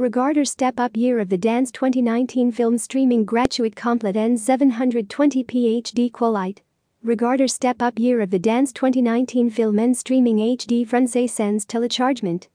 Regarder Step Up Year of the Dance 2019 Film Streaming graduate complet N 720p HD Qualite. Regarder Step Up Year of the Dance 2019 Film N Streaming HD Francais Sans Telechargement.